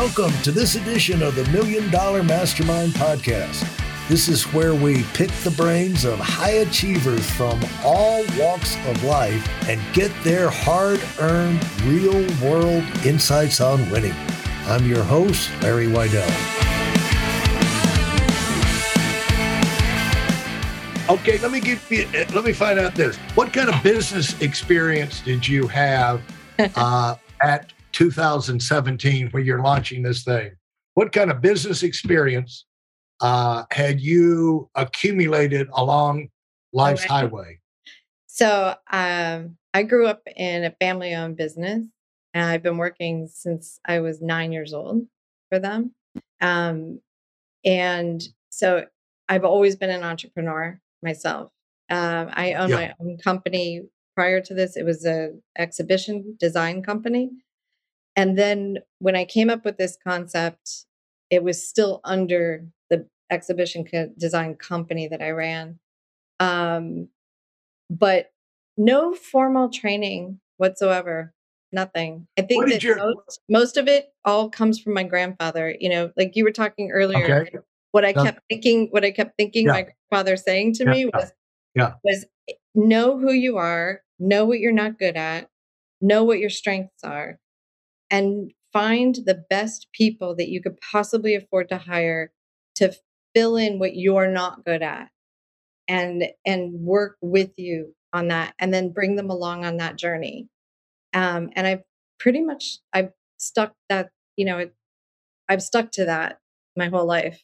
Welcome to this edition of the Million Dollar Mastermind Podcast. This is where we pick the brains of high achievers from all walks of life and get their hard earned, real world insights on winning. I'm your host, Larry Weidel. Okay, let me give you. Let me find out this. What kind of business experience did you have uh, at 2017 when you're launching this thing? What kind of business experience uh, had you accumulated along life's highway? So um, I grew up in a family-owned business, and I've been working since I was nine years old for them. Um, and so I've always been an entrepreneur myself. Um, I own yeah. my own company. Prior to this, it was an exhibition design company. And then when I came up with this concept, it was still under the exhibition co- design company that I ran. Um, but no formal training whatsoever. Nothing. I think that most, most, of it all comes from my grandfather. You know, like you were talking earlier. Okay. What I kept thinking, what I kept thinking yeah. my grandfather saying to yeah. me was, yeah. was know who you are, know what you're not good at, know what your strengths are, and find the best people that you could possibly afford to hire to fill in what you're not good at and and work with you on that and then bring them along on that journey. Um, and i've pretty much i've stuck that you know it, i've stuck to that my whole life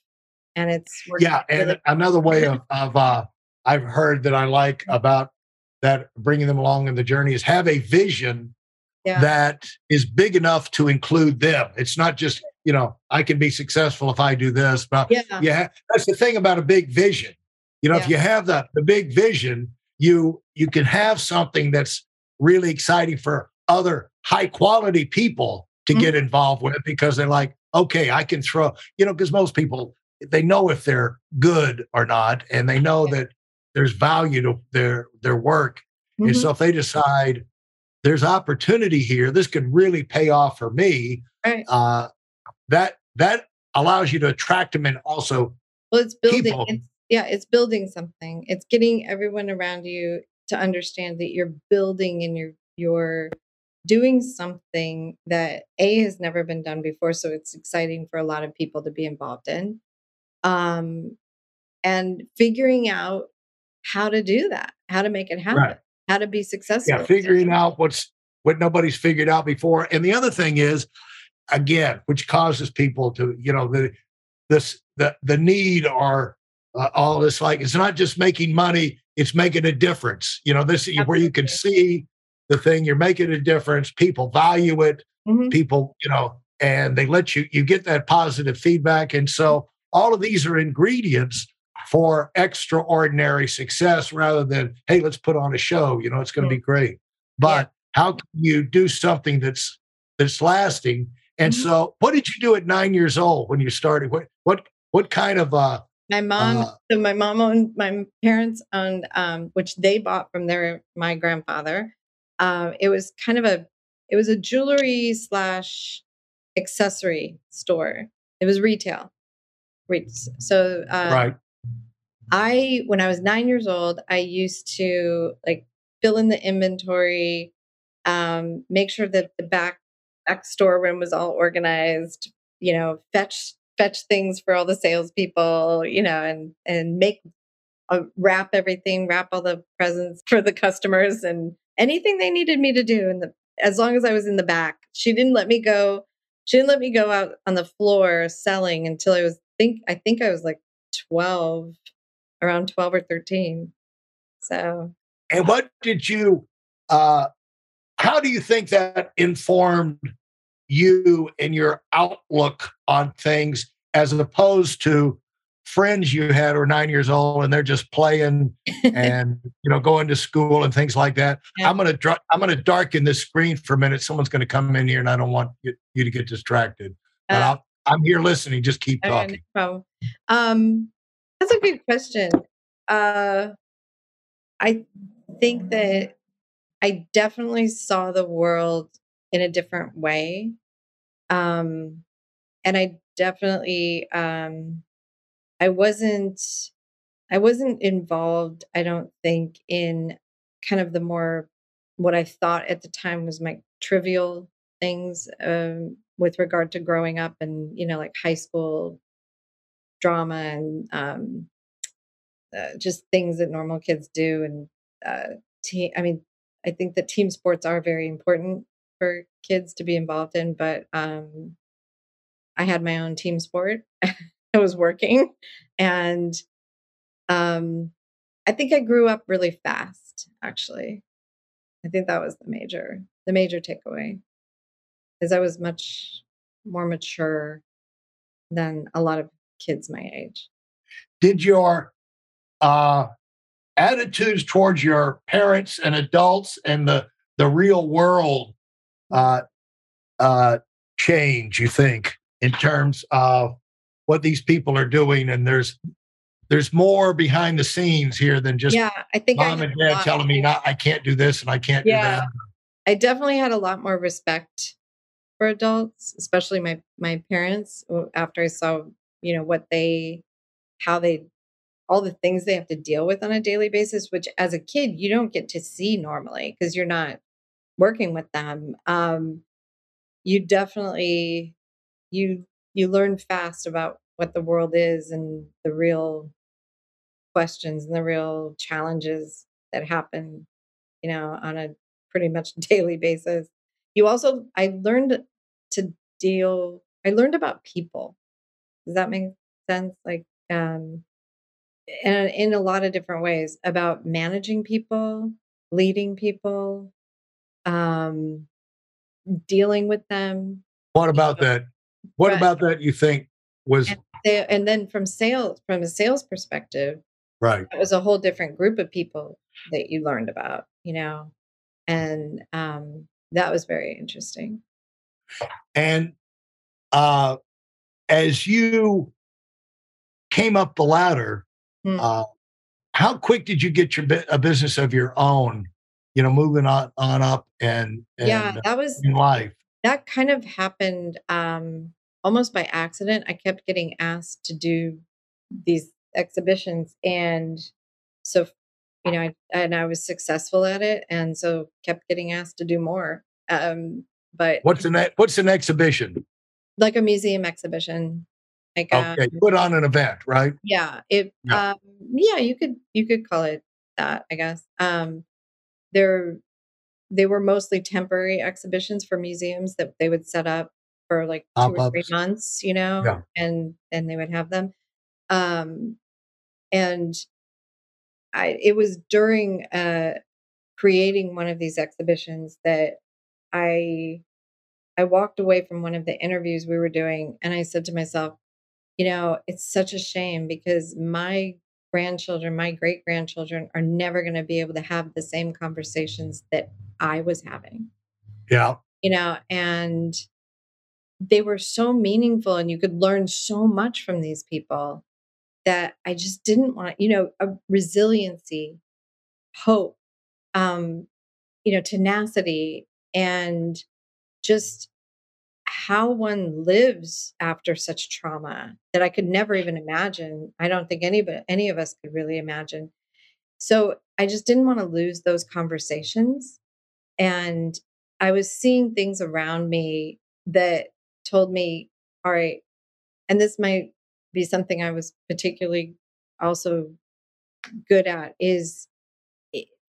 and it's yeah and really- another way of, of uh, i've heard that i like about that bringing them along in the journey is have a vision yeah. that is big enough to include them. It's not just, you know, I can be successful if I do this, but yeah, yeah that's the thing about a big vision. You know, yeah. if you have the, the big vision, you you can have something that's really exciting for other high quality people to mm-hmm. get involved with because they're like, okay, I can throw, you know, because most people they know if they're good or not, and they know yeah. that there's value to their their work. Mm-hmm. And so if they decide, there's opportunity here. This could really pay off for me. Right. Uh, that that allows you to attract them and also well, it's building. It's, yeah, it's building something. It's getting everyone around you to understand that you're building and you're you're doing something that a has never been done before. So it's exciting for a lot of people to be involved in, um, and figuring out how to do that, how to make it happen. Right how to be successful. Yeah, figuring out what's what nobody's figured out before. And the other thing is, again, which causes people to, you know, the this the the need or uh, all this like it's not just making money; it's making a difference. You know, this Absolutely. where you can see the thing you're making a difference. People value it. Mm-hmm. People, you know, and they let you you get that positive feedback. And so all of these are ingredients for extraordinary success rather than, hey, let's put on a show. You know, it's going to be great. But yeah. how can you do something that's that's lasting? And mm-hmm. so, what did you do at nine years old when you started? What what what kind of uh my mom uh, so my mom owned my parents owned um which they bought from their my grandfather um it was kind of a it was a jewelry slash accessory store it was retail right? so uh, right I, when I was nine years old, I used to like fill in the inventory, um, make sure that the back back storeroom was all organized, you know, fetch fetch things for all the salespeople, you know, and and make uh, wrap everything, wrap all the presents for the customers, and anything they needed me to do. And as long as I was in the back, she didn't let me go. She didn't let me go out on the floor selling until I was think I think I was like twelve around 12 or 13. So, and what did you, uh, how do you think that informed you and your outlook on things as opposed to friends you had who are nine years old and they're just playing and you know going to school and things like that yeah. i'm gonna dr- i'm gonna darken this screen for a minute someone's gonna come in here and i don't want you, you to get distracted but uh, i am here listening just keep talking um that's a good question. Uh, I think that I definitely saw the world in a different way. Um, and I definitely um I wasn't I wasn't involved, I don't think, in kind of the more what I thought at the time was my trivial things um, with regard to growing up and you know like high school drama and um, uh, just things that normal kids do and uh, te- I mean I think that team sports are very important for kids to be involved in, but um, I had my own team sport. I was working, and um, I think I grew up really fast. Actually, I think that was the major the major takeaway, is I was much more mature than a lot of kids my age. Did your uh, attitudes towards your parents and adults and the the real world uh, uh, change? You think in terms of what these people are doing, and there's there's more behind the scenes here than just yeah. I think mom I and dad telling me not I can't do this and I can't Yeah. do that. I definitely had a lot more respect for adults, especially my my parents. After I saw, you know, what they, how they, all the things they have to deal with on a daily basis, which as a kid you don't get to see normally because you're not working with them. Um, you definitely you you learn fast about what the world is and the real questions and the real challenges that happen you know on a pretty much daily basis you also i learned to deal i learned about people does that make sense like um and in a lot of different ways about managing people leading people um dealing with them What about that? What Right. about that you think was and, they, and then from sales from a sales perspective right? it was a whole different group of people that you learned about you know and um that was very interesting And uh, as you came up the ladder, Hmm. uh, how quick did you get your a business of your own? You know, moving on on up and, and yeah that was in life. that kind of happened um almost by accident i kept getting asked to do these exhibitions and so you know I, and i was successful at it and so kept getting asked to do more um but What's an what's an exhibition? Like a museum exhibition like uh, Okay, put on an event, right? yeah it Yeah. um yeah you could you could call it that i guess um they're they were mostly temporary exhibitions for museums that they would set up for like two or three months you know Yeah. and and they would have them um and i it was during uh creating one of these exhibitions that i i walked away from one of the interviews we were doing and i said to myself you know, it's such a shame because my grandchildren, my great grandchildren are never going to be able to have the same conversations that I was having, Yeah, you know, and they were so meaningful and you could learn so much from these people that I just didn't want, you know, a resiliency, hope, um, you know, tenacity and just how one lives after such trauma that I could never even imagine. I don't think any of any of us could really imagine. So I just didn't want to lose those conversations. And I was seeing things around me that told me, all right, and this might be something I was particularly also good at is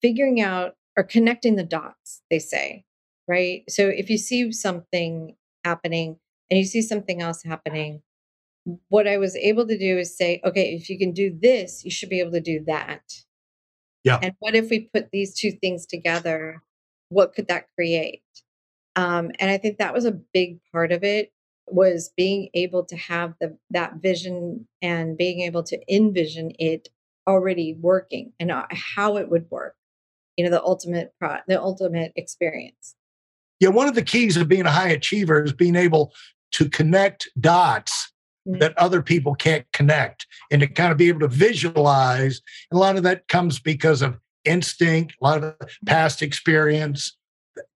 figuring out or connecting the dots, they say, right? So if you see something happening and you see something else happening, what I was able to do is say, okay, if you can do this, you should be able to do that. Yeah. And what if we put these two things together? What could that create? Um, and I think that was a big part of it was being able to have the that vision and being able to envision it already working and uh, how it would work. You know, the ultimate pro, the ultimate experience. Yeah. One of the keys of being a high achiever is being able to connect dots Mhm. that other people can't connect, and to kind of be able to visualize. And a lot of that comes because of instinct, a lot of past experience,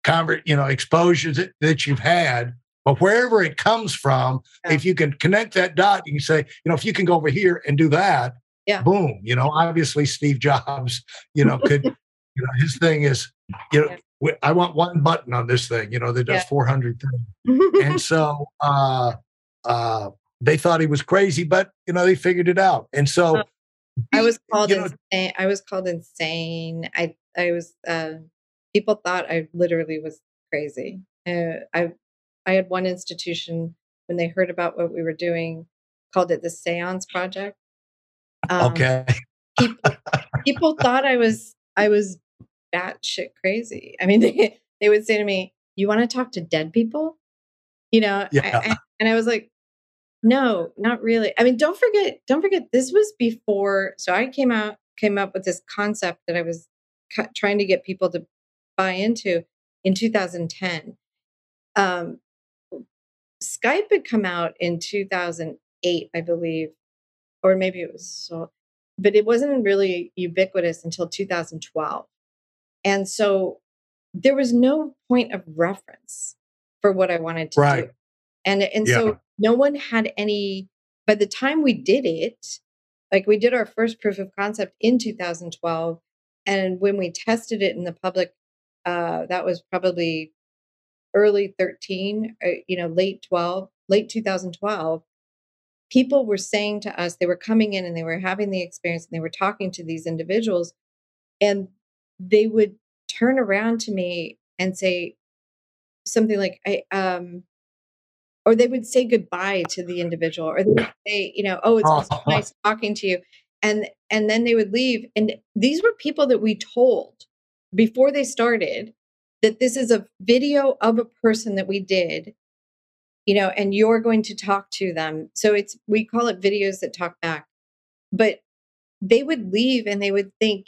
convert, you know, exposures that, that you've had. But wherever it comes from, yeah. if you can connect that dot, you can say, you know, if you can go over here and do that, yeah. boom. You know, obviously Steve Jobs, you know, could, you know, his thing is, you know, yeah. I want one button on this thing, you know, that does yeah. 400 things. and so uh, uh, they thought he was crazy, but, you know, they figured it out. And so uh, I was called you know, insane. I was called insane. I, I was, uh, people thought I literally was crazy. Uh, I I had one institution when they heard about what we were doing called it the Seance Project. Um, okay. people, people thought I was I was batshit crazy. I mean, they they would say to me, "You want to talk to dead people?" You know, yeah. I, I, and I was like, "No, not really." I mean, don't forget, don't forget, this was before. So I came out came up with this concept that I was trying to get people to buy into in 2010. Um, Skype had come out in 2008, I believe, or maybe it was so, but it wasn't really ubiquitous until 2012. And so there was no point of reference for what I wanted to right. do. And and yeah. so no one had any by the time we did it, like we did our first proof of concept in 2012 and when we tested it in the public uh, that was probably early 13, uh, you know, late 12, late 2012, people were saying to us, they were coming in and they were having the experience and they were talking to these individuals, and they would turn around to me and say something like, I, um, or they would say goodbye to the individual, or they would say, you know, oh, it's oh. nice talking to you. And and then they would leave. And these were people that we told before they started that this is a video of a person that we did you know and you're going to talk to them so it's we call it videos that talk back but they would leave and they would think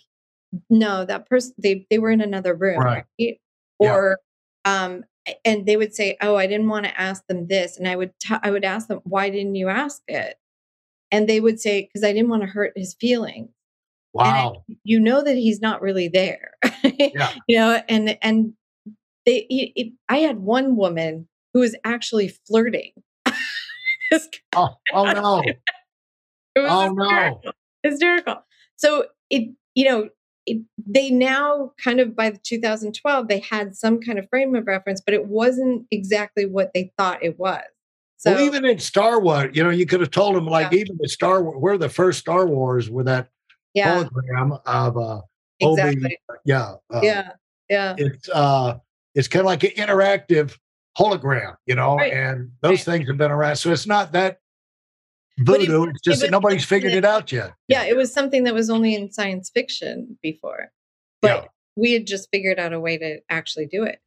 no that person they they were in another room right, right? or yeah. um and they would say oh i didn't want to ask them this and i would t- I would ask them why didn't you ask it? And they would say because i didn't want to hurt his feelings wow I, you know that he's not really there yeah. you know and and they it, it, i had one woman who was actually flirting oh, oh no. It was oh hysterical, no hysterical. So it you know it, they now kind of by 2012 they had some kind of frame of reference but it wasn't exactly what they thought it was so well, even in Star Wars, you know, you could have told them like yeah. even the Star Wars, we're the first Star Wars with that yeah. hologram of uh exactly. Obi, yeah, uh, yeah, yeah. It's uh it's kind of like an interactive hologram, you know, right. and those right. things have been around. So it's not that voodoo. It, it's just it that nobody's figured it out yet. Yeah, it was something that was only in science fiction before, but yeah. we had just figured out a way to actually do it.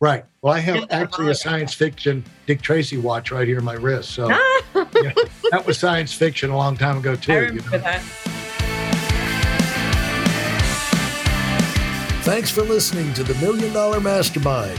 Right. Well, I have actually a science fiction Dick Tracy watch right here in my wrist. So yeah, that was science fiction a long time ago too. I remember you know? that. Thanks for listening to the Million Dollar Mastermind.